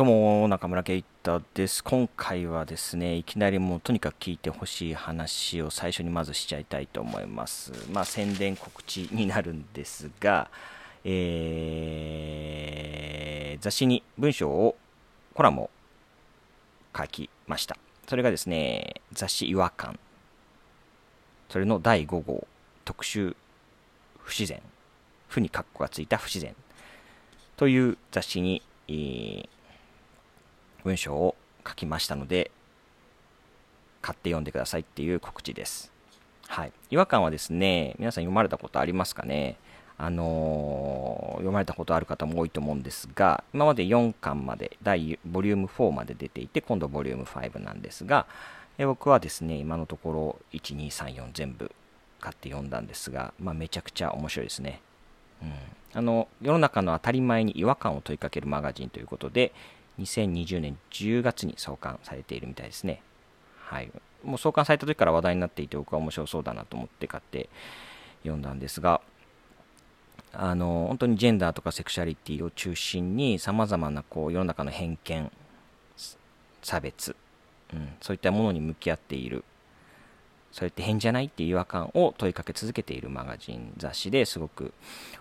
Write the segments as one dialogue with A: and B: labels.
A: どうも中村圭太です。今回はですねいきなりもうとにかく聞いてほしい話を最初にまずしちゃいたいと思います。まあ宣伝告知になるんですが、えー、雑誌に文章をコラムを書きました。それがですね雑誌違和感。それの第5号特集不自然。負に括弧がついた不自然。という雑誌に、えー、文章を書きましたので、買って読んでくださいっていう告知です。はい。違和感はですね、皆さん読まれたことありますかね？あのー、読まれたことある方も多いと思うんですが、今まで4巻まで、第ボリューム4まで出ていて、今度ボリューム5なんですが、え僕はですね、今のところ1、2、3、4全部買って読んだんですが、まあ、めちゃくちゃ面白いですね。うん、あの世の中の当たり前に違和感を問いかけるマガジンということで、2020年10月に創刊されているみたいですね。はい。もう創刊された時から話題になっていて、僕は面白そうだなと思って買って読んだんですが、あの、本当にジェンダーとかセクシャリティを中心に様々なこう世の中の偏見、差別、うん、そういったものに向き合っているそれって変じゃないっていう違和感を問いかけ続けているマガジン雑誌ですごく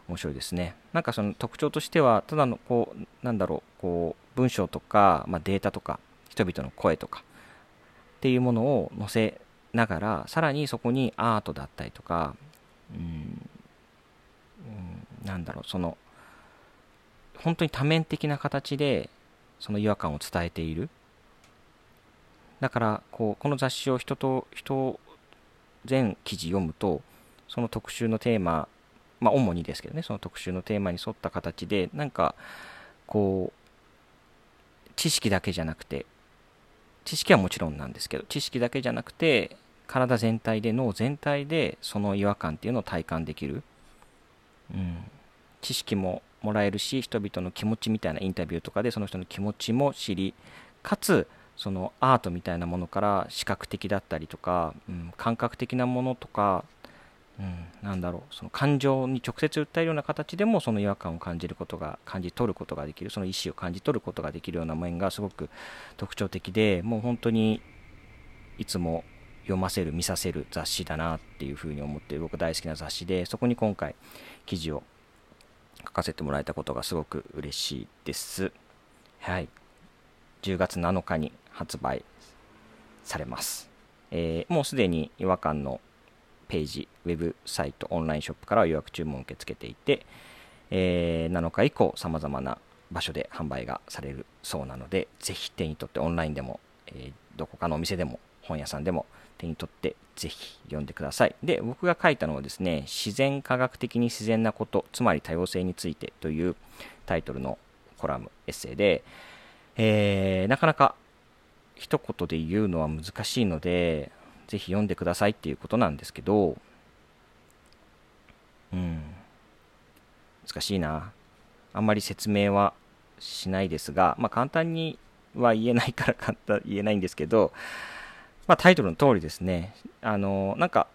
A: 面白いですねなんかその特徴としてはただのこうなんだろうこう文章とか、まあ、データとか人々の声とかっていうものを載せながらさらにそこにアートだったりとかうん、うん、なんだろうその本当に多面的な形でその違和感を伝えている。だからこうこの雑誌を人と人全記事読むとその特集のテーマまあ主にですけどねその特集のテーマに沿った形でなんかこう知識だけじゃなくて知識はもちろんなんですけど知識だけじゃなくて体全体で脳全体でその違和感っていうのを体感できる、うん、知識ももらえるし人々の気持ちみたいなインタビューとかでその人の気持ちも知りかつそのアートみたいなものから視覚的だったりとか、うん、感覚的なものとか、うん、なんだろうその感情に直接訴えるような形でもその違和感を感じることが感じ取ることができるその意思を感じ取ることができるような面がすごく特徴的でもう本当にいつも読ませる見させる雑誌だなっていうふうに思って僕大好きな雑誌でそこに今回記事を書かせてもらえたことがすごく嬉しいです。はい。10月7日に発売されます。えー、もうすでに違和感のページ、ウェブサイト、オンラインショップから予約注文を受け付けていて、えー、7日以降、さまざまな場所で販売がされるそうなので、ぜひ手に取ってオンラインでも、えー、どこかのお店でも、本屋さんでも手に取ってぜひ読んでください。で、僕が書いたのはですね、自然科学的に自然なこと、つまり多様性についてというタイトルのコラム、エッセイで、えー、なかなか一言で言うのは難しいので、ぜひ読んでくださいっていうことなんですけど、うん、難しいな。あんまり説明はしないですが、まあ、簡単には言えないから簡単言えないんですけど、まあ、タイトルの通りですね、あのなんか、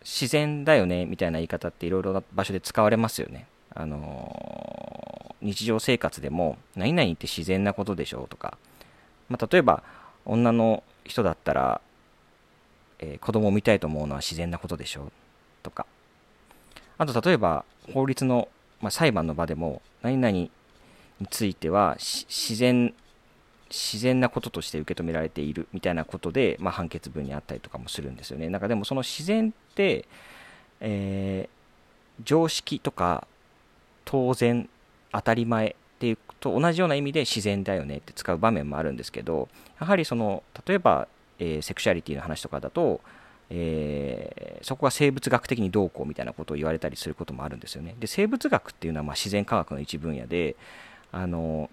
A: 自然だよねみたいな言い方っていろいろな場所で使われますよね。あの日常生活でも、何々って自然なことでしょうとか、まあ、例えば女の人だったら、えー、子供を見たいと思うのは自然なことでしょうとかあと例えば法律の、まあ、裁判の場でも何々については自然自然なこととして受け止められているみたいなことで、まあ、判決文にあったりとかもするんですよね。なんかでもその自然って、えー、常識とか当然当たり前っていうと同じような意味で自然だよねって使う場面もあるんですけどやはりその例えば、えー、セクシャリティの話とかだと、えー、そこが生物学的にどうこうみたいなことを言われたりすることもあるんですよね。で生物学っていうのはま自然科学の一分野であの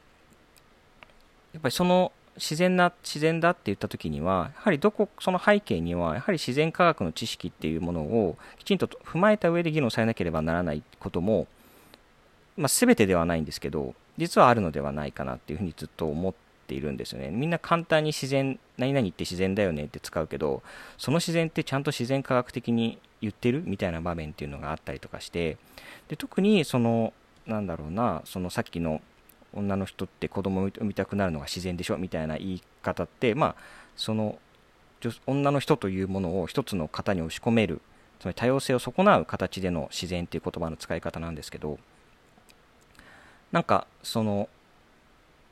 A: やっぱりその自然な自然だって言った時にはやはりどこその背景にはやはり自然科学の知識っていうものをきちんと踏まえた上で議論されなければならないことも、まあ、全てではないんですけど実はあるのではないかなっていうふうにずっと思ってているんですよね。みんな簡単に自然、何々って自然だよねって使うけど、その自然ってちゃんと自然科学的に言ってるみたいな場面っていうのがあったりとかして、で特にその、なんだろうな、そのさっきの女の人って子供を産みたくなるのが自然でしょみたいな言い方ってまあその女の人というものを一つの型に押し込めるつまり多様性を損なう形での自然っていう言葉の使い方なんですけどなんかその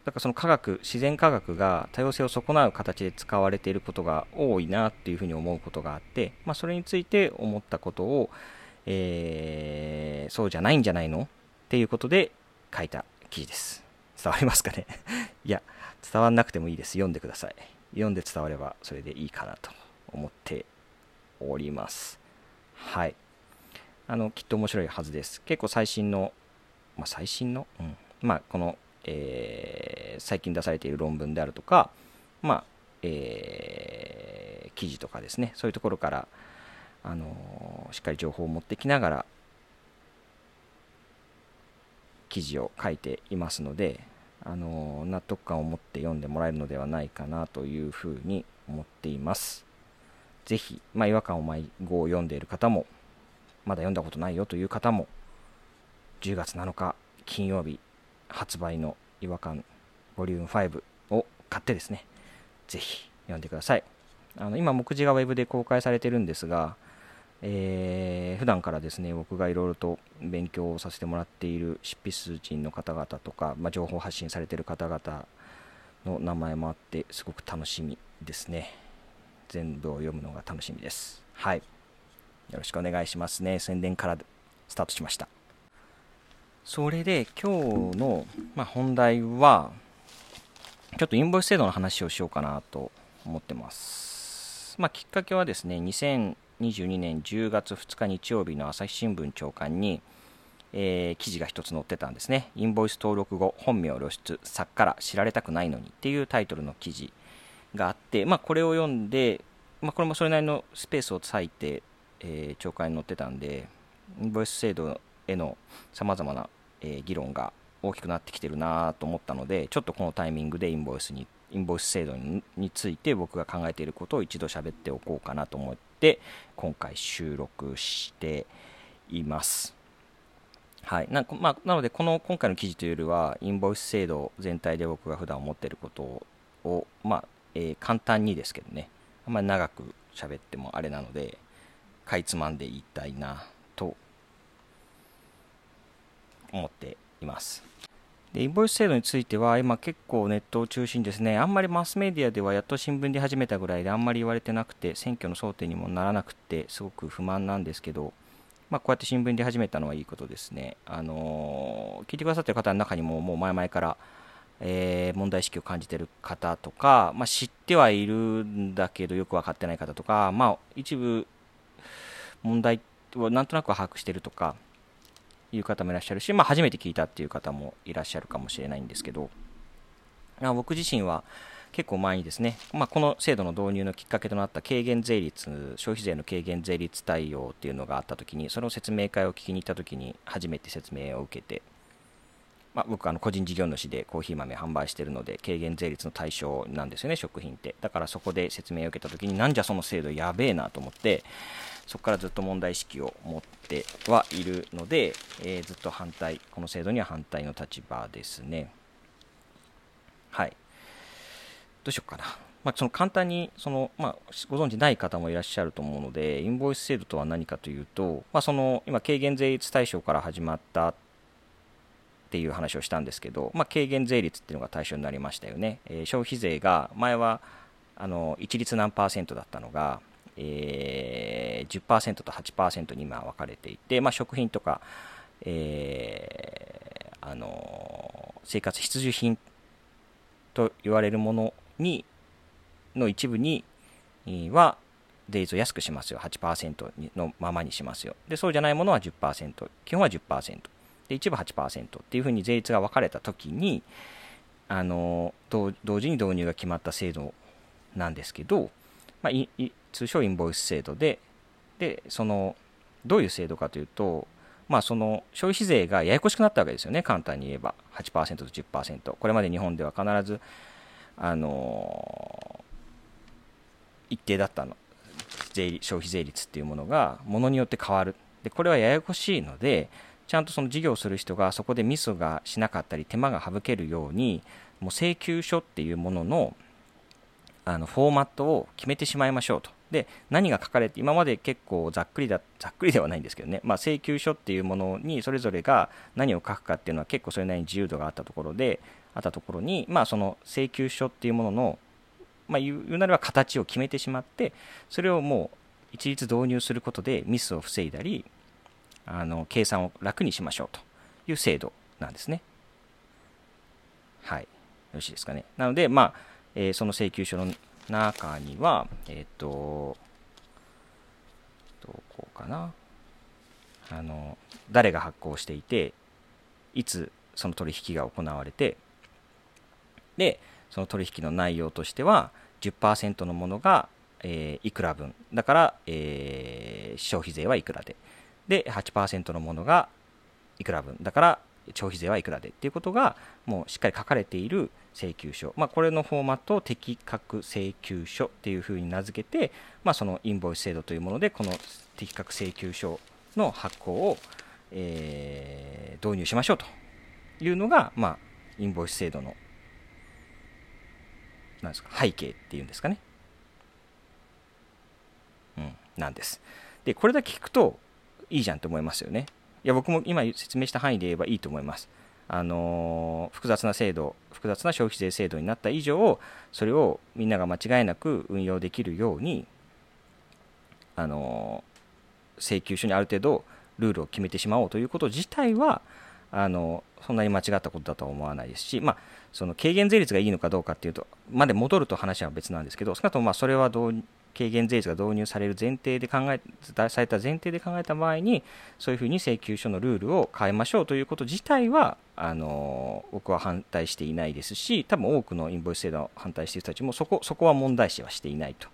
A: だからその科学自然科学が多様性を損なう形で使われていることが多いなっていうふうに思うことがあって、まあ、それについて思ったことを、えー、そうじゃないんじゃないのっていうことで書いた記事です。伝わりますかね？いや伝わんなくてもいいです。読んでください。読んで伝わればそれでいいかなと思っております。はい。あのきっと面白いはずです。結構最新のまあ最新の？うん。まあこのえー、最近出されている論文であるとか、まあえー、記事とかですねそういうところから、あのー、しっかり情報を持ってきながら記事を書いていますので、あの納得感を持って読んでもらえるのではないかなというふうに思っています。ぜひ、まあ、違和感を迷子を読んでいる方も、まだ読んだことないよという方も、10月7日金曜日発売の違和感ボリューム5を買ってですね、ぜひ読んでください。あの今、目次が Web で公開されてるんですが、えー、普段からですね、僕がいろいろと勉強をさせてもらっている執筆人の方々とか、まあ、情報発信されてる方々の名前もあって、すごく楽しみですね。全部を読むのが楽しみです。はい。よろしくお願いしますね。宣伝からスタートしました。それで今日の、まあ、本題は、ちょっとインボイス制度の話をしようかなと思ってます。まあ、きっかけはですね、2022年10月2日日曜日の朝日新聞長官に、えー、記事が一つ載ってたんですね。インボイス登録後、本名露出、作から知られたくないのにっていうタイトルの記事があって、まあ、これを読んで、まあ、これもそれなりのスペースを割いて、えー、長官に載ってたんで、インボイス制度へのさまざまなえー、議論が大きくなってきてるなと思ったのでちょっとこのタイミングでインボイスにインボイス制度について僕が考えていることを一度喋っておこうかなと思って今回収録しています。はいなまあ、なのでこの今回の記事というよりはインボイス制度全体で僕が普段思っていることを、まあえー、簡単にですけどねあんまり長く喋ってもあれなのでかいつまんで言いたいなと思っています。でインボイス制度については今結構ネットを中心ですねあんまりマスメディアではやっと新聞で始めたぐらいであんまり言われてなくて選挙の争点にもならなくてすごく不満なんですけど、まあ、こうやって新聞で始めたのはいいことですね、あのー、聞いてくださってる方の中にももう前々から、えー、問題意識を感じてる方とか、まあ、知ってはいるんだけどよく分かってない方とか、まあ、一部問題をなんとなく把握してるとかいう方もいらっしゃるし、まあ、初めて聞いたっていう方もいらっしゃるかもしれないんですけど、あ僕自身は結構前にですね、まあ、この制度の導入のきっかけとなった軽減税率、消費税の軽減税率対応っていうのがあったときに、その説明会を聞きに行ったときに初めて説明を受けて、まあ、僕あの個人事業主でコーヒー豆販売してるので軽減税率の対象なんですよね食品って。だからそこで説明を受けた時になんじゃその制度やべえなと思ってそこからずっと問題意識を持ってはいるので、えー、ずっと反対、この制度には反対の立場ですね。はい。どうしようかな。まあ、その簡単にその、まあ、ご存知ない方もいらっしゃると思うので、インボイス制度とは何かというと、まあ、その今、軽減税率対象から始まったっていう話をしたんですけど、まあ、軽減税率っていうのが対象になりましたよね。えー、消費税が前はあの一律何パーセントだったのが、えー、10%と8%に今分かれていて、まあ、食品とか、えー、あの生活必需品と言われるものにの一部には税率を安くしますよ。8%のままにしますよ。でそうじゃないものは10%基本は10%で一部8%っていうふうに税率が分かれた時にあの同時に導入が決まった制度なんですけど、まあ、通称インボイス制度で、で、その、どういう制度かというと、まあ、その消費税がややこしくなったわけですよね、簡単に言えば。8%と10%。これまで日本では必ず、あの、一定だったの。税消費税率っていうものが、ものによって変わる。で、これはややこしいので、ちゃんとその事業をする人がそこでミスがしなかったり手間が省けるようにもう請求書っていうもののあのフォーマットを決めてしまいましょうと。で何が書かれて今まで結構ざっくりだざっくりではないんですけどね、まあ、請求書っていうものにそれぞれが何を書くかっていうのは結構それなりに自由度があったところであったところに、まあ、その請求書っていうものの、まあ、言うなれば形を決めてしまってそれをもう一律導入することでミスを防いだりあの計算を楽にしましょうという制度なんですね。はい。よろしいですかね。なので、まあ、えー、その請求書の中には、えっ、と、どこかな？あの、誰が発行していて、いつその取引が行われて、で、その取引の内容としては、10%のものが、えー、いくら分。だから、えー、消費税はいくらで。で、8%のものがいくら分。だから、消費税はいくらでっていうことが、もうしっかり書かれている請求書。まあ、これのフォーマットを適格請求書っていうふうに名付けて、まあ、そのインボイス制度というもので、この適格請求書の発行を、えー、導入しましょうというのが、まあ、インボイス制度のなんですか背景っていうんですかね。うん、なんです。で、これだけ聞くといいじゃんと思いますよね。や、僕も今説明した範囲で言えばいいと思います。あの、複雑な制度、複雑な消費税制度になった以上、それをみんなが間違いなく運用できるように、あの、請求書にある程度ルールを決めてしまおうということ自体は、あのそんなに間違ったことだとは思わないですし、まあ、その軽減税率がいいのかどうかっていうと、まで戻ると話は別なんですけど、少なくともまあそれはどう軽減税率が導入される前提で考えされた前提で考えた場合にそういうふうに請求書のルールを変えましょうということ自体はあの僕は反対していないですし多分多くのインボイス制度を反対している人たちもそこそこは問題視はしていないと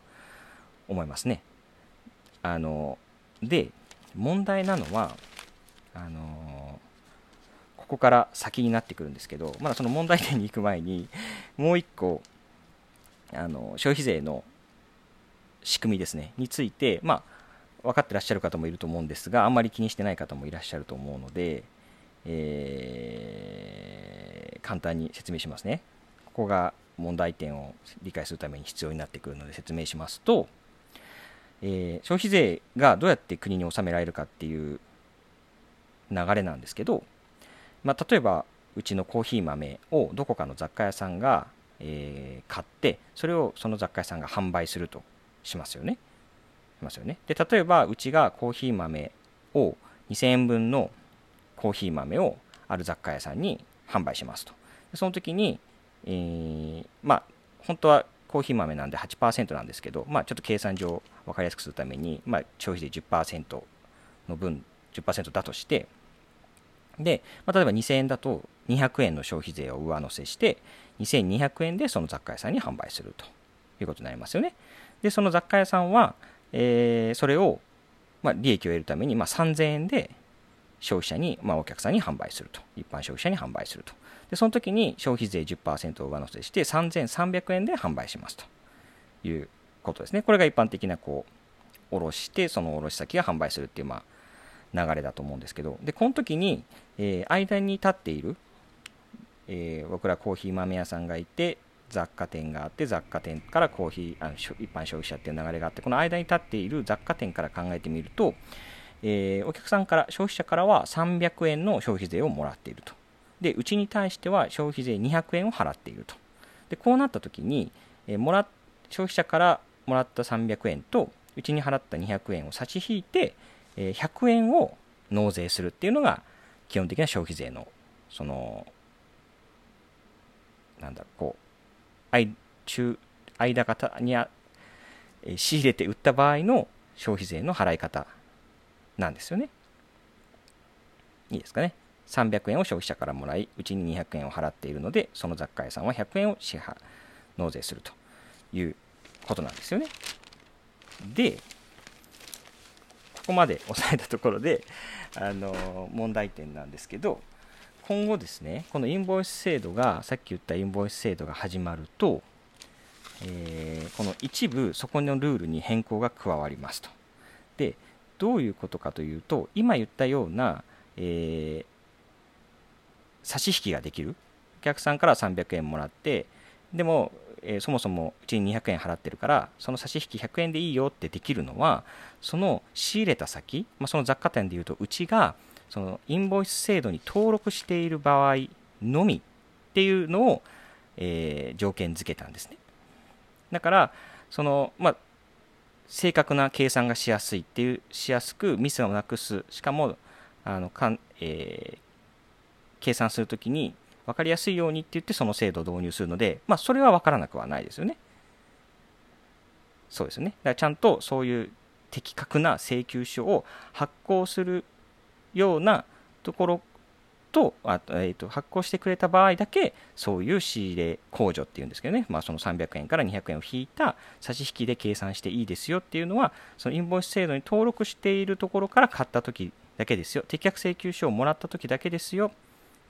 A: 思いますね。あので問題なのはあのここから先になってくるんですけどまだその問題点に行く前にもう一個あの消費税の仕組みですね。について、まあ、分かってらっしゃる方もいると思うんですがあんまり気にしてない方もいらっしゃると思うので、えー、簡単に説明しますね。ここが問題点を理解するために必要になってくるので説明しますと、えー、消費税がどうやって国に納められるかっていう流れなんですけど、まあ、例えばうちのコーヒー豆をどこかの雑貨屋さんが、えー、買ってそれをその雑貨屋さんが販売すると。しますよね。しますよね。で、例えば、うちがコーヒー豆を2000円分のコーヒー豆をある雑貨屋さんに販売しますと。その時に、えー、まあ、本当はコーヒー豆なんで8%なんですけど、まあ、ちょっと計算上分かりやすくするために、まあ、消費税10%の分、10%だとして、で、まあ、例えば2000円だと200円の消費税を上乗せして、2200円でその雑貨屋さんに販売するということになりますよね。で、その雑貨屋さんは、えー、それを、まあ、利益を得るために、まあ、3000円で消費者に、まあ、お客さんに販売すると。一般消費者に販売すると。で、その時に消費税10%を上乗せして3300円で販売しますということですね。これが一般的な、こう、卸して、その卸先が販売するっていう、まあ、流れだと思うんですけど、で、この時に、えー、間に立っている、えー、僕らコーヒー豆屋さんがいて、雑貨店があって雑貨店からコーヒーあの一般消費者っていう流れがあってこの間に立っている雑貨店から考えてみると、えー、お客さんから消費者からは300円の消費税をもらっていると。でうちに対しては消費税200円を払っていると。でこうなった時に、えー、もら消費者からもらった300円とうちに払った200円を差し引いて、えー、100円を納税するっていうのが基本的な消費税のそのなんだろうこう中間方に仕入れて売った場合の消費税の払い方なんですよね。いいですかね。300円を消費者からもらい、うちに200円を払っているので、その雑貨屋さんは100円を支払納税するということなんですよね。で、ここまで押さえたところで、あの問題点なんですけど、今後ですね、このインボイス制度が、さっき言ったインボイス制度が始まると、えー、この一部、そこのルールに変更が加わりますと。で、どういうことかというと、今言ったような、えー、差し引きができるお客さんから300円もらってでも、えー、そもそもうちに200円払ってるからその差し引き100円でいいよってできるのはその仕入れた先、まあ、その雑貨店でいうとうちがそのインボイス制度に登録している場合のみっていうのを、えー、条件付けたんですねだからその、まあ、正確な計算がしやすいっていうしやすくミスをなくすしかもあのかん、えー、計算するときに分かりやすいようにって言ってその制度を導入するので、まあ、それは分からなくはないですよね。そうですね。だからちゃんとそういう的確な請求書を発行するようなところとあと、えーと、発行してくれた場合だけそういう仕入れ控除っていうんですけどね、まあ、その300円から200円を引いた差し引きで計算していいですよっていうのはそのインボイス制度に登録しているところから買った時だけですよ。適格請求書をもらった時だけですよっ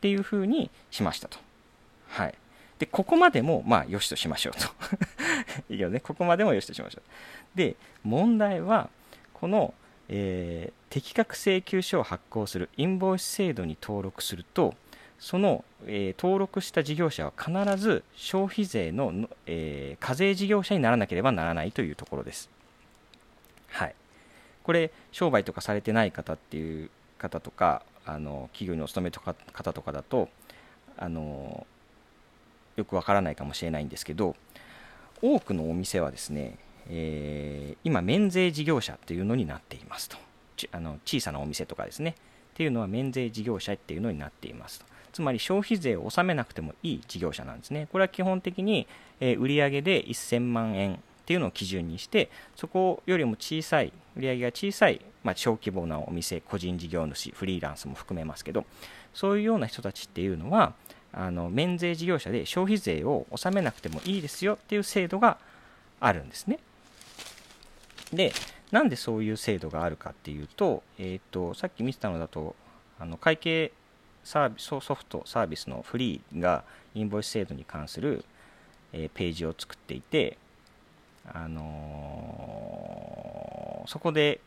A: ていうふうにしましたと。はい、でここまでもまあよしとしましょうと。いいよね。ここまでもよしとしましょう。で問題はこのえー、適格請求書を発行するインボイス制度に登録するとその、えー、登録した事業者は必ず消費税の、えー、課税事業者にならなければならないというところです。はい、これ商売とかされてない方っていう方とかあの企業にお勤めとか方とかだとあのよくわからないかもしれないんですけど多くのお店はですねえー、今、免税事業者っていうのになっていますと。あの小さなお店とかですね。っていうのは免税事業者っていうのになっていますと。つまり消費税を納めなくてもいい事業者なんですね。これは基本的に、えー、売上で1000万円っていうのを基準にして、そこよりも小さい、売上が小さい、まあ、小規模なお店、個人事業主、フリーランスも含めますけど、そういうような人たちっていうのは、あの免税事業者で消費税を納めなくてもいいですよっていう制度があるんですね。で、なんでそういう制度があるかっていうと、えーと、さっき見てたのだと、あの会計サービスソフト、サービスのフリーがインボイス制度に関する、えー、ページを作っていて、あのー、そこで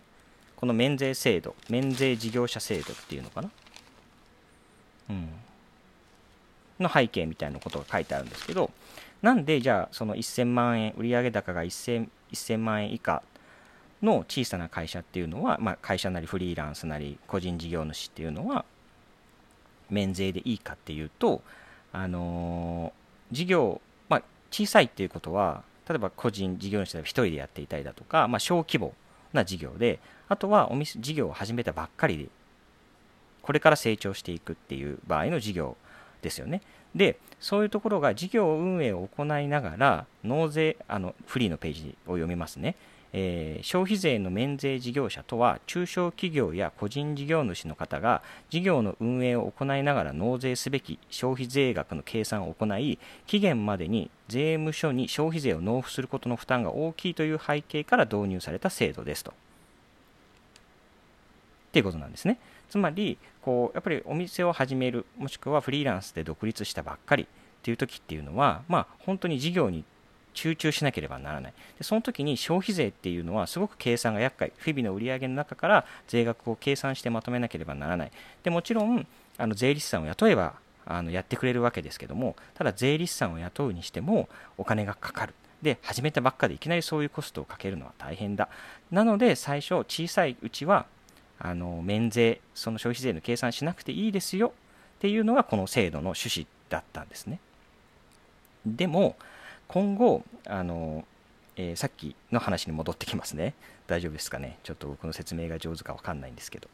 A: この免税制度、免税事業者制度っていうのかな、うん、の背景みたいなことが書いてあるんですけど、なんでじゃあその1000万円、売上高が 1000, 1000万円以下の小さな会社っていうのは、まあ、会社なりフリーランスなり個人事業主っていうのは免税でいいかっていうと、あのー、事業、まあ、小さいっていうことは例えば個人事業主で1人でやっていたりだとか、まあ、小規模な事業であとはお店事業を始めたばっかりでこれから成長していくっていう場合の事業ですよね。でそういうところが事業運営を行いながら納税あのフリーのページを読みますね。えー、消費税の免税事業者とは中小企業や個人事業主の方が事業の運営を行いながら納税すべき消費税額の計算を行い期限までに税務署に消費税を納付することの負担が大きいという背景から導入された制度ですと。っていうことなんですね。つまりこうやっぱりお店を始めるもしくはフリーランスで独立したばっかりっていう時っていうのは、まあ、本当に事業に集中しなければならない。でその時に消費税っていうのはすごく計算が厄介。日々の売り上げの中から税額を計算してまとめなければならない。でもちろんあの税理士さんを雇えばあのやってくれるわけですけどもただ税理士さんを雇うにしてもお金がかかる。で始めたばっかでいきなりそういうコストをかけるのは大変だ。なので最初小さいうちはあの免税その消費税の計算しなくていいですよっていうのがこの制度の趣旨だったんですね。でも今後あの、えー、さっきの話に戻ってきますね。大丈夫ですかね？ちょっと僕の説明が上手か分かんないんですけど。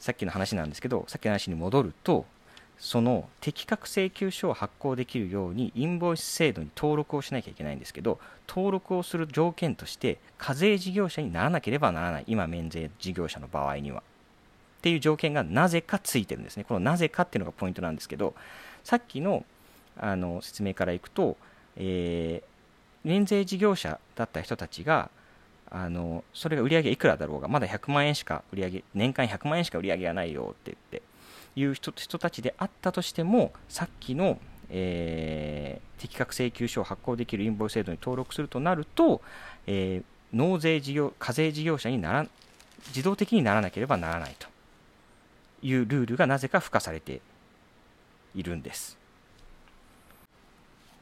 A: さっきの話なんですけどさっきの話に戻るとその適格請求書を発行できるようにインボイス制度に登録をしなきゃいけないんですけど登録をする条件として課税事業者にならなければならない。今免税事業者の場合には。っていう条件がなぜかついてるんですね。このなぜかっていうのがポイントなんですけどさっきのあの説明からいくとえー、免税事業者だった人たちがあのそれが売上いくらだろうがまだ100万円しか売上年間100万円しか売り上げがないよって言っていう人人たちであったとしてもさっきの、えー、適格請求書を発行できるインボイス制度に登録するとなると、えー、納税事業課税事業者になら自動的にならなければならないというルールがなぜか付加されているんです。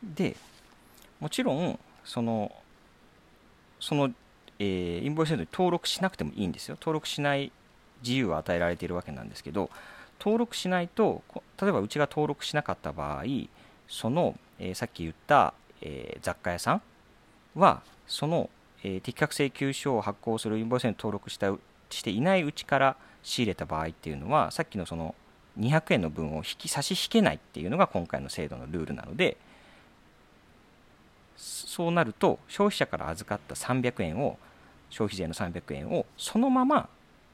A: でもちろんそのその、えー、インボイス制度に登録しなくてもいいんですよ。登録しない自由を与えられているわけなんですけど登録しないと例えばうちが登録しなかった場合その、えー、さっき言った、えー、雑貨屋さんはその、えー、適格請求書を発行するインボイスに登録したしていないうちから仕入れた場合っていうのはさっきのその200円の分を引き差し引けないっていうのが今回の制度のルールなのでそうなると消費者から預かった300円を消費税の300円をそのまま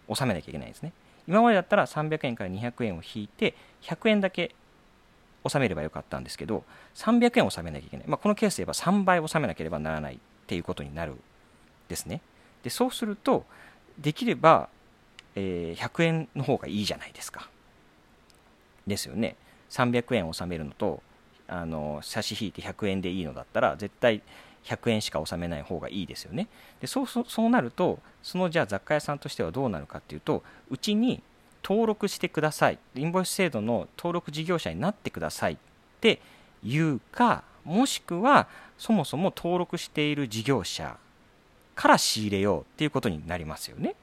A: 納めなきゃいけないんですね。今までだったら300円から200円を引いて100円だけ納めればよかったんですけど300円納めなきゃいけない、まあ、このケースで言えば3倍納めなければならないっていうことになるですね。でそうするとできれば、えー、100円の方がいいじゃないですか。ですよね。300円納めるのとあの差し引いて100円でいいのだったら絶対100円しか納めない方がいいですよね。でそうそうなるとそのじゃあ雑貨屋さんとしてはどうなるかっていうとうちに登録してください。インボイス制度の登録事業者になってくださいっていうかもしくはそもそも登録している事業者から仕入れようっていうことになりますよね。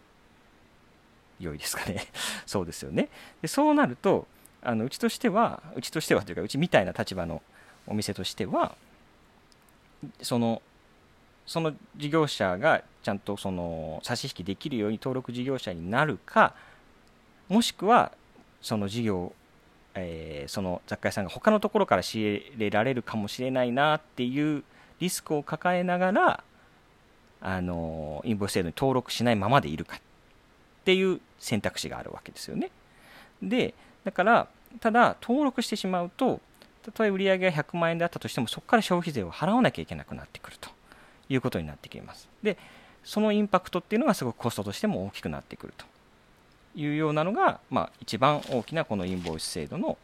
A: 良いですかね。そうですよね。でそうなるとあのうちとしてはうちとしてはというかうちみたいな立場のお店としてはそのその事業者がちゃんとその差し引きできるように登録事業者になるかもしくはその事業、えー、その雑貨屋さんが他のところから仕入れられるかもしれないなっていうリスクを抱えながらあのインボイス制度に登録しないままでいるかっていう選択肢があるわけですよね。でだからただ登録してしまうとたとえ売上が100万円であったとしてもそこから消費税を払わなきゃいけなくなってくるということになってきますでそのインパクトっていうのがすごくコストとしても大きくなってくるというようなのが、まあ、一番大きなこのインボイス制度の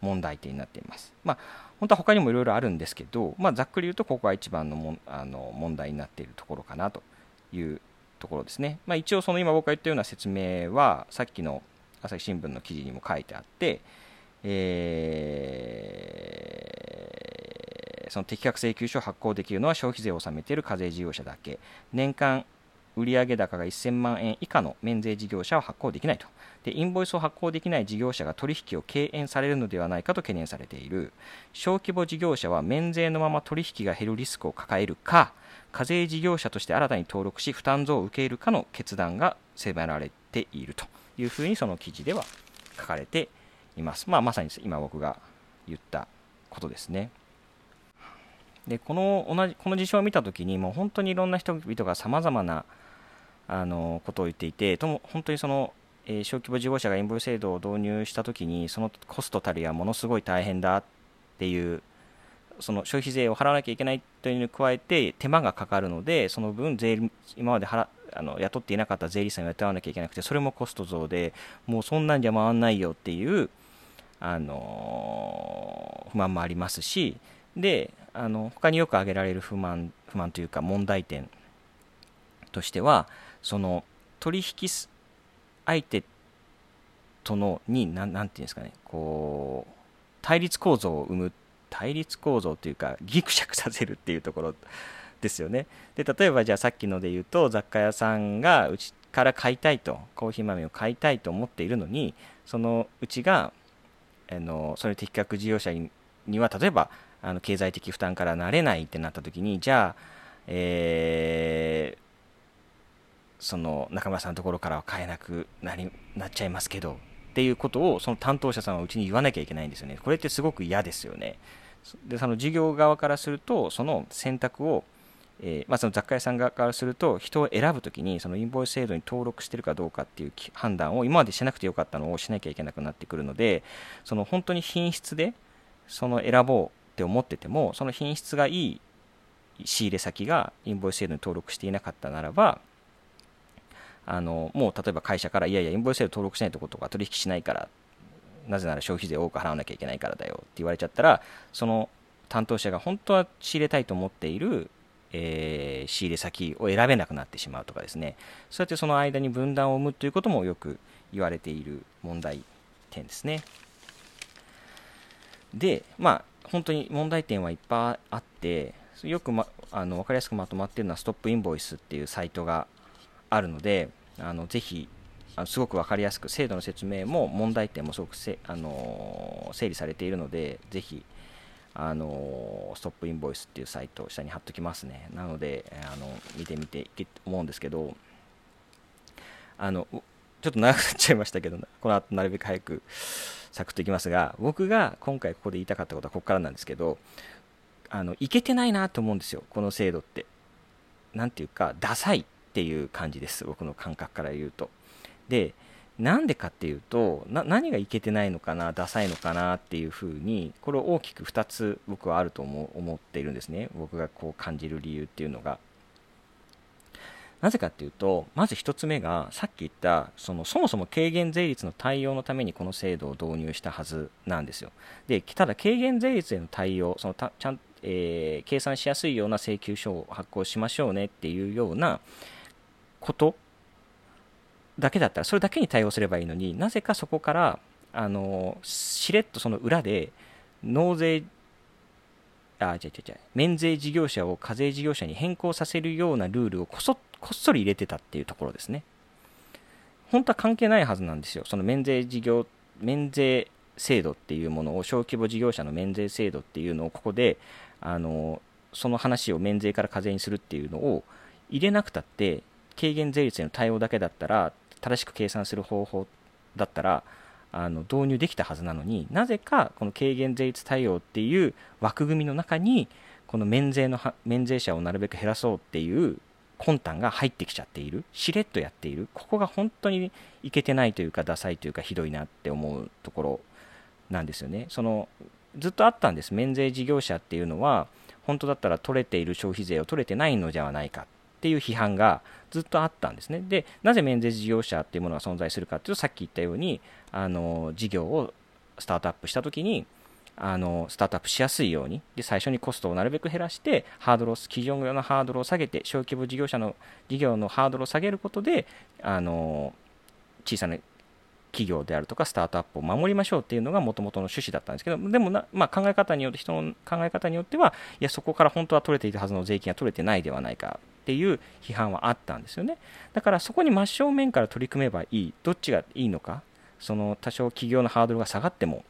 A: 問題点になっています。まあ、本当は他にもいろいろあるんですけど、まあ、ざっくり言うとここが一番のもあの問題になっているところかなというところですね。まあ、一応その今僕が言ったような説明はさっきの朝日新聞の記事にも書いてあって、えー、その適格請求書を発行できるのは消費税を納めている課税事業者だけ。年間売上高が1000万円以下の免税事業者は発行できないと。でインボイスを発行できない事業者が取引を敬遠されるのではないかと懸念されている。小規模事業者は免税のまま取引が減るリスクを抱えるか課税事業者として新たに登録し負担増を受けるかの決断が迫られていると。いうふうにその記事では書かれています。まあ、まさに今僕が言ったことですね。でこの同じこの事象を見たときにもう本当にいろんな人々がさまざまなあのことを言っていてとも本当にその、えー、小規模事業者がインボイス制度を導入したときにそのコストたるやものすごい大変だっていうその消費税を払わなきゃいけないというのに加えて手間がかかるのでその分税今まで払あの雇っていなかった税理士さんを雇わなきゃいけなくてそれもコスト増でもうそんなんじゃ回んないよっていうあの不満もありますしであの他によく挙げられる不満不満というか問題点としてはその取引相手とのに何て言うんですかねこう対立構造を生む対立構造というかギクシャクさせるっていうところですよねで例えばじゃあさっきので言うと雑貨屋さんがうちから買いたいとコーヒー豆を買いたいと思っているのにそのうちがあのそれ適格事業者には例えばあの経済的負担からなれないってなった時にじゃあ、えー、その中村さんのところからは買えなくなりなっちゃいますけどっていうことをその担当者さんはうちに言わなきゃいけないんですよね。これってすごく嫌ですよね。でその事業側からするとその選択をえー、まあ、その雑貨屋さん側からすると人を選ぶときにそのインボイス制度に登録しているかどうかっていう判断を今までしなくてよかったのをしなきゃいけなくなってくるのでその本当に品質でその選ぼうって思っててもその品質がいい仕入れ先がインボイス制度に登録していなかったならばあのもう例えば会社からいやいやインボイス制度登録しないとことか取引しないからなぜなら消費税多く払わなきゃいけないからだよって言われちゃったらその担当者が本当は仕入れたいと思っているえー、仕入れ先を選べなくなってしまうとかですねそうやってその間に分断を生むということもよく言われている問題点ですね。で、まあ、本当に問題点はいっぱいあって、よく、ま、あの分かりやすくまとまっているのはストップインボイスっていうサイトがあるので、あのぜひあのすごく分かりやすく、制度の説明も問題点もすごくせ、あの整理されているので、ぜひ、あのストップインボイスっていうサイトを下に貼っときますね。なので、あの見てみていけと思うんですけど、あのちょっと長くなっちゃいましたけど、この後なるべく早くサクッといきますが、僕が今回ここで言いたかったことはここからなんですけど、あのいけてないなと思うんですよ、この制度って。なんていうか、ダサいっていう感じです、僕の感覚から言うと。で、なんでかっていうと何がいけてないのかなダサいのかなっていうふうにこれを大きく2つ僕はあると思思っているんですね。僕がこう感じる理由っていうのが。なぜかっていうとまず1つ目がさっき言ったそのそもそも軽減税率の対応のためにこの制度を導入したはずなんですよ。でただ軽減税率への対応そのたちゃん、えー、計算しやすいような請求書を発行しましょうねっていうようなことだけだったら、それだけに対応すればいいのになぜかそこから、あのしれっとその裏で、納税、あ、違う違う違う、免税事業者を課税事業者に変更させるようなルールをこそこっそり入れてたっていうところですね。本当は関係ないはずなんですよ。その免税事業、免税制度っていうものを、小規模事業者の免税制度っていうのをここで、あのその話を免税から課税にするっていうのを入れなくたって、軽減税率への対応だけだったら、正しく計算する方法だったらあの導入できたはずなのになぜかこの軽減税率対応っていう枠組みの中にこの免税の免税者をなるべく減らそうっていう魂胆が入ってきちゃっている。しれっとやっている。ここが本当にいけてないというかダサいというかひどいなって思うところなんですよね。そのずっとあったんです。免税事業者っていうのは本当だったら取れている消費税を取れてないのではないか。っていう批判がずっとあったんですね。で、なぜ免税事業者っていうものが存在するかっていうと、さっき言ったように、あの事業をスタートアップしたときに、あのスタートアップしやすいようにで最初にコストをなるべく減らしてハードルを企業のハードルを下げて小規模事業者の事業のハードルを下げることであの小さな企業であるとかスタートアップを守りましょうっていうのがもともとの趣旨だったんですけどでもな、まあ、考え方によって人の考え方によってはいやそこから本当は取れていたはずの税金が取れてないではないかっていう批判はあったんですよね。だからそこに真正面から取り組めばいい。どっちがいいのか。その多少企業のハードルが下がっても。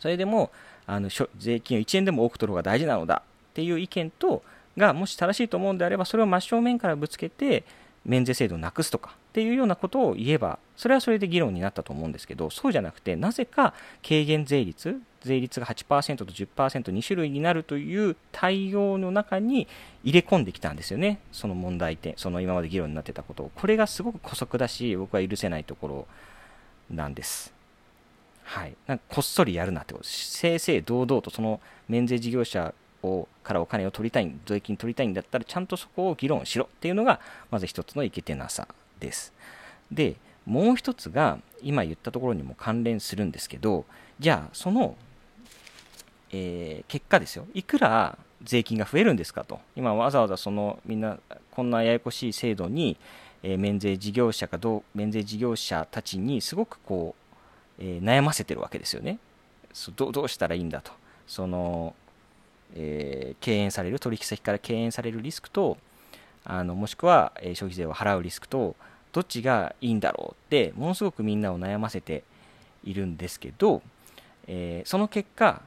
A: それでもあの税金を1円でも多く取る方が大事なのだ。っていう意見とがもし正しいと思うんであればそれを真正面からぶつけて免税制度をなくすとか。っていうようなことを言えばそれはそれで議論になったと思うんですけどそうじゃなくてなぜか軽減税率税率が8%と 10%2 種類になるという対応の中に入れ込んできたんですよね。その問題点その今まで議論になってたことを。これがすごく姑息だし僕は許せないところなんです。はい、なんかこっそりやるなってこと。正々堂々とその免税事業者をからお金を取りたい、税金取りたいんだったら、ちゃんとそこを議論しろっていうのが、まず一つのいけてなさ。です。で、もう一つが、今言ったところにも関連するんですけど、じゃあ、その、えー、結果ですよ、いくら税金が増えるんですかと、今わざわざそのみんな、こんなややこしい制度に、えー、免税事業者かどう、免税事業者たちにすごくこう、えー、悩ませてるわけですよね。どどうしたらいいんだと。そのえー、敬遠される取引先から敬遠されるリスクとあのもしくは、え消費税を払うリスクとどっちがいいんだろうってものすごくみんなを悩ませているんですけど、えー、その結果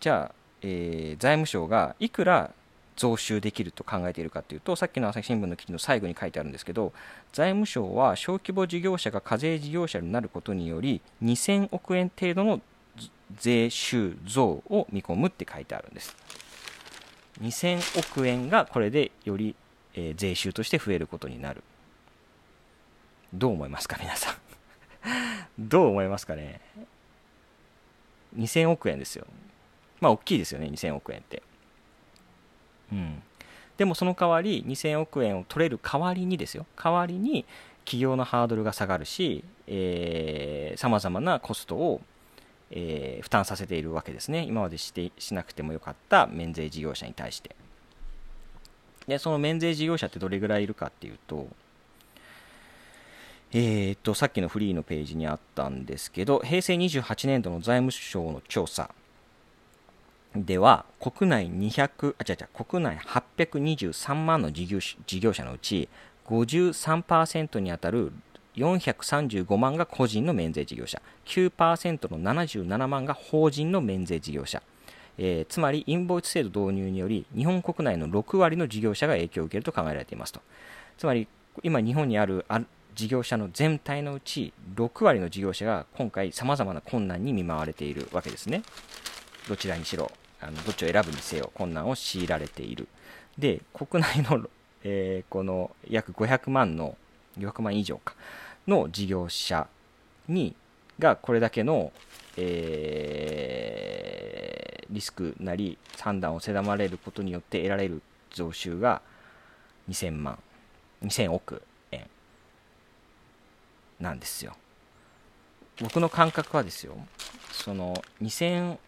A: じゃあ、えー、財務省がいくら増収できると考えているかというとさっきの朝日新聞の記事の最後に書いてあるんですけど財務省は小規模事業者が課税事業者になることにより2000億円程度の税収増を見込むって書いてあるんです。2000億円がこれでより、えー、税収として増えることになる。どう思いますか、皆さんどう思いますかね。2000億円ですよ。まあ、大きいですよね、2000億円って。うん。でもその代わり、2000億円を取れる代わりにですよ、代わりに企業のハードルが下がるし、さまざまなコストをえー、負担させているわけですね。今までしてしなくてもよかった免税事業者に対して。で、その免税事業者ってどれぐらいいるかっていうと、えー、っとさっきのフリーのページにあったんですけど平成28年度の財務省の調査では国内200あ違う違う国内823万の事業事業者のうち53%にあたる435万が個人の免税事業者9%の77万が法人の免税事業者、えー、つまりインボイス制度導入により日本国内の6割の事業者が影響を受けると考えられていますと。つまり今日本にある事業者の全体のうち6割の事業者が今回さまざまな困難に見舞われているわけですね。どちらにしろあのどっちを選ぶにせよ困難を強いられている。で国内の、えー、この約500万の500万以上かの事業者にがこれだけの、えー、リスクなり判断を狭まれることによって得られる増収が2000万2000億。なんですよ。僕の感覚はですよ。その2000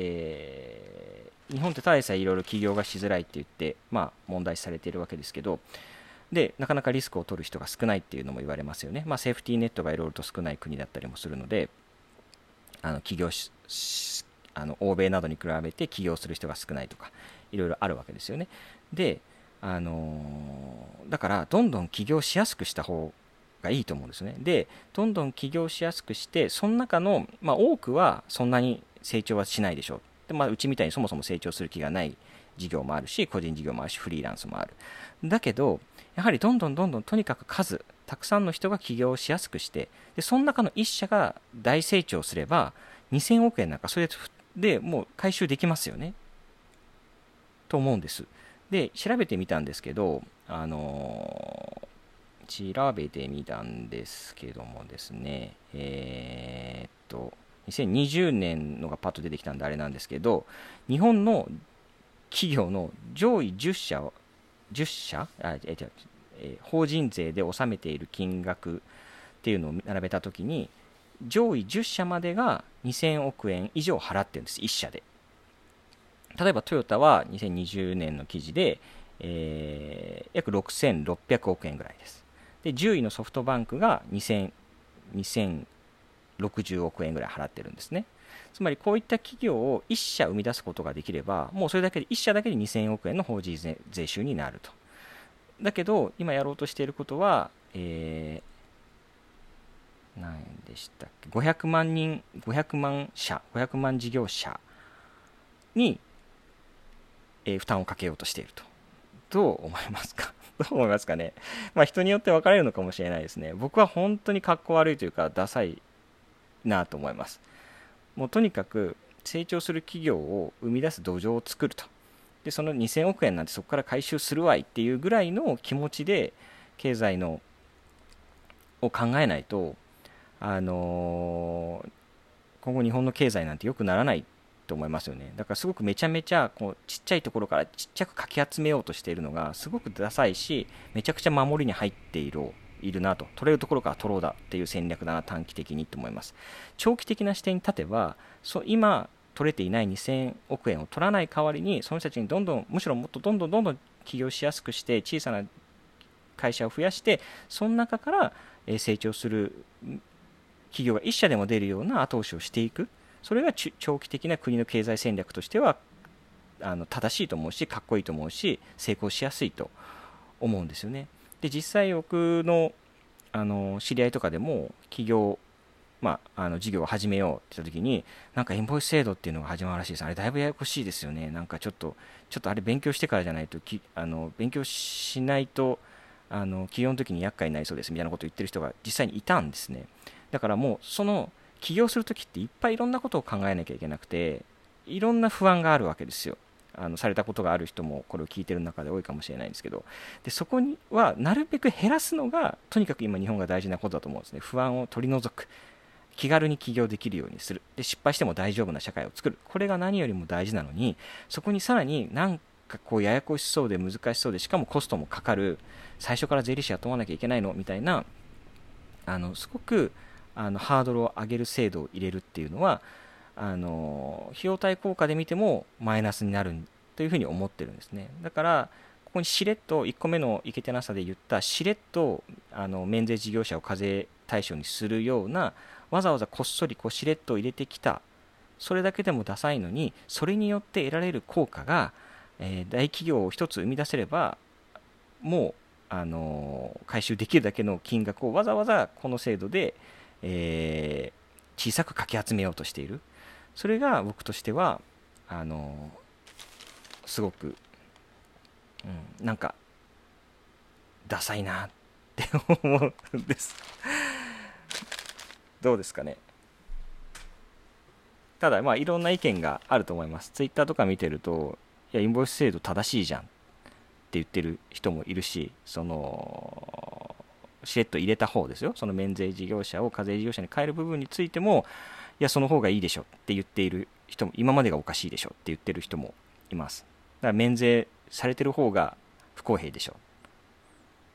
A: えー、日本ってただでさえいろいろ起業がしづらいって言って、まあ、問題視されているわけですけど。でなかなかリスクを取る人が少ないっていうのも言われますよね、まあ、セーフティーネットがいろいろと少ない国だったりもするのであの起業しあの欧米などに比べて起業する人が少ないとかいろいろあるわけですよね。であのー、だからどんどん起業しやすくした方がいいと思うんですね。でどんどん起業しやすくしてその中の、まあ、多くはそんなに成長はしないでしょう。で、まあ、うちみたいにそもそも成長する気がない事業もあるし個人事業もあるしフリーランスもある。だけどやはりどんどんどんどんとにかく数たくさんの人が起業しやすくしてでその中の1社が大成長すれば2000億円なんかそれでもう回収できますよね。と思うんです。で調べてみたんですけどあのー、調べてみたんですけどもですねえー、っと2020年のがパッと出てきたんであれなんですけど日本の企業の上位10社10社？あええ法人税で納めている金額っていうのを並べたときに上位10社までが2000億円以上払ってるんです1社で。例えばトヨタは2020年の記事で、えー、約6600億円ぐらいです。で10位のソフトバンクが2000 2060億円ぐらい払ってるんですねつまりこういった企業を1社生み出すことができれば、もうそれだけで1社だけで2000億円の法人税収になると。だけど、今やろうとしていることは、えー、何でしたっけ、500万人、500万社、500万事業者に、えー、負担をかけようとしていると。どう思いますか？どう思いますかね。まあ人によって分かれるのかもしれないですね。僕は本当にかっこ悪いというか、ダサいなと思います。もうとにかく成長する企業を生み出す土壌を作るとでその2000億円なんてそこから回収するわいっていうぐらいの気持ちで経済のを考えないと、あのー、今後日本の経済なんて良くならないと思いますよね。だからすごくめちゃめちゃこうちっちゃいところからちっちゃくかき集めようとしているのがすごくダサいしめちゃくちゃ守りに入っているいるなと。取れるところから取ろうだっていう戦略だな短期的にと思います。長期的な視点に立てばそ今取れていない2000億円を取らない代わりにその人たちにどんどんむしろもっとどんどんどんどん起業しやすくして小さな会社を増やしてその中から成長する企業が1社でも出るような後押しをしていく。それが長期的な国の経済戦略としてはあの正しいと思うしかっこいいと思うし成功しやすいと思うんですよね。で実際僕のあの知り合いとかでも起業まあ、あの事業を始めようって言った時になんかインボイス制度っていうのが始まるらしいです。あれだいぶややこしいですよね。なんかちょっとちょっとあれ勉強してからじゃないときあの勉強しないとあの起業の時に厄介になりそうですみたいなことを言ってる人が実際にいたんですね。だからもうその起業する時っていっぱいいろんなことを考えなきゃいけなくていろんな不安があるわけですよ。あのされたことがある人もこれを聞いてる中で多いかもしれないんですけど。でそこにはなるべく減らすのがとにかく今日本が大事なことだと思うんですね。不安を取り除く。気軽に起業できるようにする。で失敗しても大丈夫な社会を作る。これが何よりも大事なのにそこにさらになんかこうややこしそうで難しそうでしかもコストもかかる。最初から税理士雇わなきゃいけないの？みたいなあのすごくあのハードルを上げる制度を入れるっていうのはあの費用対効果で見てもマイナスになるというふうに思ってるんですね。だからここにしれっと1個目のいけてなさで言ったしれっとあの免税事業者を課税対象にするようなわざわざこっそりこうしれっと入れてきたそれだけでもダサいのにそれによって得られる効果が、えー、大企業を1つ生み出せればもう、あの、回収できるだけの金額をわざわざこの制度で、えー、小さくかき集めようとしている。それが僕としてはあの、すごく、うん、なんかダサいなって 思うんです。どうですかね。ただまあいろんな意見があると思います。ツイッターとか見てるといやインボイス制度正しいじゃんって言ってる人もいるしそのしれっと入れた方ですよ。その免税事業者を課税事業者に変える部分についてもいやその方がいいでしょって言っている人も今までがおかしいでしょって言ってる人もいます。だから免税されてる方が不公平でしょ。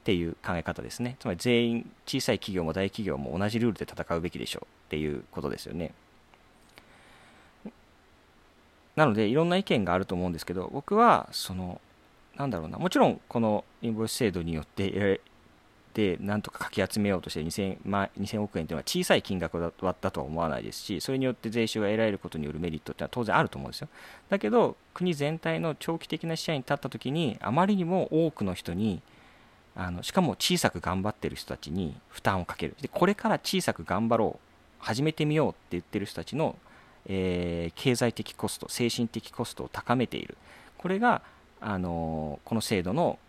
A: っていう考え方ですね。つまり全員小さい企業も大企業も同じルールで戦うべきでしょうっていうことですよね。なのでいろんな意見があると思うんですけど僕はそのなんだろうな。もちろんこのインボイス制度によってでなんとかかき集めようとして 2000,、まあ、2000億円というのは小さい金額だったとは思わないですしそれによって税収が得られることによるメリットってのは当然あると思うんですよ。だけど国全体の長期的な視野に立った時にあまりにも多くの人にあのしかも小さく頑張ってる人たちに負担をかける。でこれから小さく頑張ろう始めてみようって言ってる人たちのえー、経済的コスト精神的コストを高めている。これが、あの、この制度の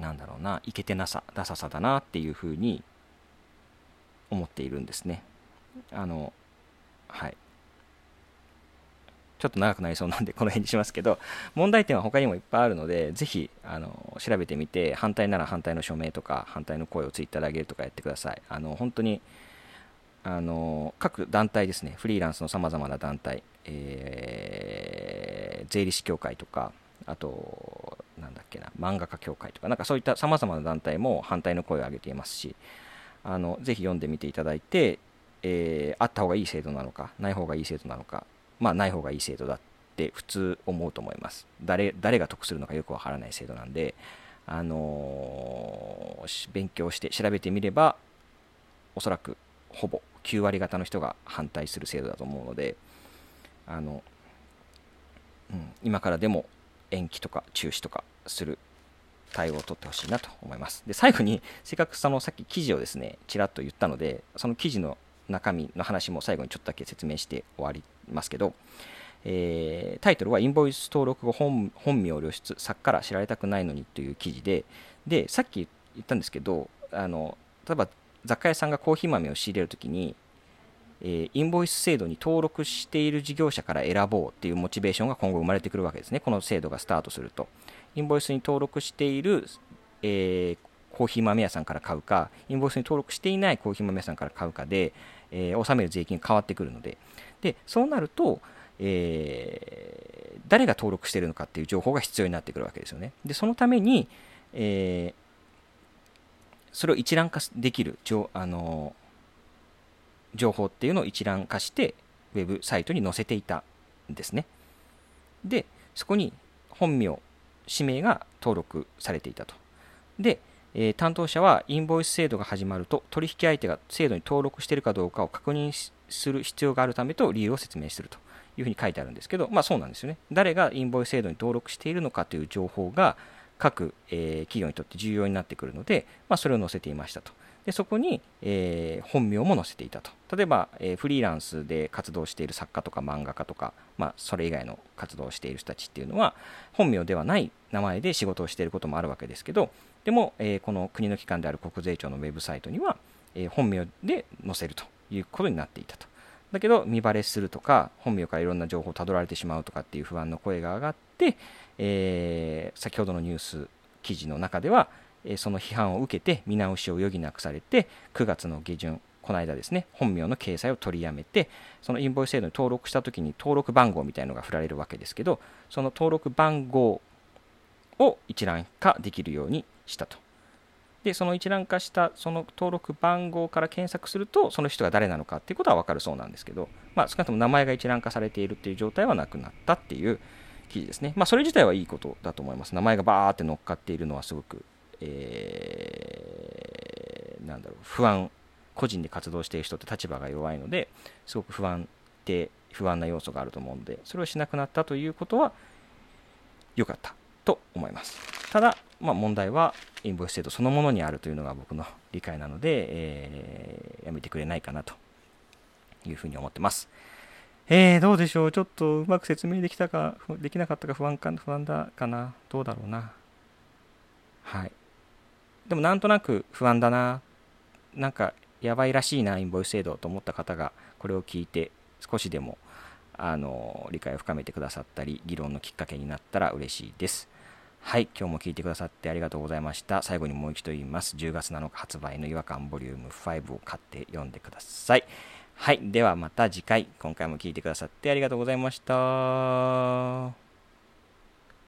A: なんだろうないけてなさダサさだなっていうふうに思っているんですね。あのはい。ちょっと長くなりそうなんでこの辺にしますけど問題点は他にもいっぱいあるのでぜひあの調べてみて反対なら反対の署名とか反対の声をツイッターで上げるとかやってください。あの本当にあの各団体ですね、フリーランスのさまざまな団体、えー、税理士協会とか、あと、けな、漫画家協会とか、なんかそういったさまざまな団体も反対の声を上げていますし、あのぜひ読んでみていただいて、えー、あった方がいい制度なのか、ない方がいい制度なのか、まあ、ない方がいい制度だって普通思うと思います。誰誰が得するのかよくわからない制度なんで、あのー、勉強して調べてみれば、おそらくほぼ9割方の人が反対する制度だと思うのであの、うん、今からでも延期とか中止とかする対応を取ってほしいなと思います。で最後にせっかくそのさっき記事をですねちらっと言ったのでその記事の中身の話も最後にちょっとだけ説明して終わりますけど、えー、タイトルはインボイス登録後本本名露出作から知られたくないのにという記事ででさっき言ったんですけどあの例えば雑貨屋さんがコーヒー豆を仕入れるときに、え、インボイス制度に登録している事業者から選ぼうっていうモチベーションが今後生まれてくるわけですね、この制度がスタートすると。インボイスに登録している、えー、コーヒー豆屋さんから買うか、インボイスに登録していないコーヒー豆屋さんから買うかで、えー、納める税金が変わってくるので、でそうなると、えー、誰が登録しているのかっていう情報が必要になってくるわけですよね。でそのために、えーそれを一覧化できるあの情報っていうのを一覧化してウェブサイトに載せていたんですね。で、そこに本名、氏名が登録されていたと。で、えー、担当者はインボイス制度が始まると取引相手が制度に登録しているかどうかを確認する必要があるためと理由を説明するというふうに書いてあるんですけど、まあそうなんですよね。誰がインボイス制度に登録しているのかという情報が、各、えー、企業にとって重要になってくるので、まあ、それを載せていましたと。でそこに、えー、本名も載せていたと。例えば、えー、フリーランスで活動している作家とか漫画家とか、まあ、それ以外の活動をしている人たちっていうのは、本名ではない名前で仕事をしていることもあるわけですけど、でも、えー、この国の機関である国税庁のウェブサイトには、え本名で載せるということになっていたと。だけど、見バレするとか、本名からいろんな情報をたどられてしまうとかっていう不安の声が上がって、え、先ほどのニュース記事の中では、その批判を受けて見直しを余儀なくされて9月の下旬この間ですね本名の掲載を取りやめてそのインボイス制度に登録した時に登録番号みたいなのが振られるわけですけどその登録番号を一覧化できるようにしたとでその一覧化したその登録番号から検索するとその人が誰なのかっていうことは分かるそうなんですけど、まあ、少なくとも名前が一覧化されているっていう状態はなくなったっていう記事ですね。まあ、それ自体はいいことだと思います。名前がバーって乗っかっているのはすごく、えー、なんだろう、不安、個人で活動している人って立場が弱いので、すごく不安定、不安な要素があると思うので、それをしなくなったということは、良かったと思います。ただ、まあ、問題はインボイス制度そのものにあるというのが僕の理解なので、えー、やめてくれないかなというふうに思ってます。えー、どうでしょう？ちょっとうまく説明できたか、できなかったか不安か、不安だかな？どうだろうな？はい。でもなんとなく不安だな。なんかやばいらしいな、インボイス制度と思った方がこれを聞いて少しでもあの理解を深めてくださったり、議論のきっかけになったら嬉しいです。はい、今日も聞いてくださってありがとうございました。最後にもう一度言います。10月7日発売の違和感ボリューム5を買って読んでください。はい。ではまた次回、今回も聴いてくださってありがとうございました。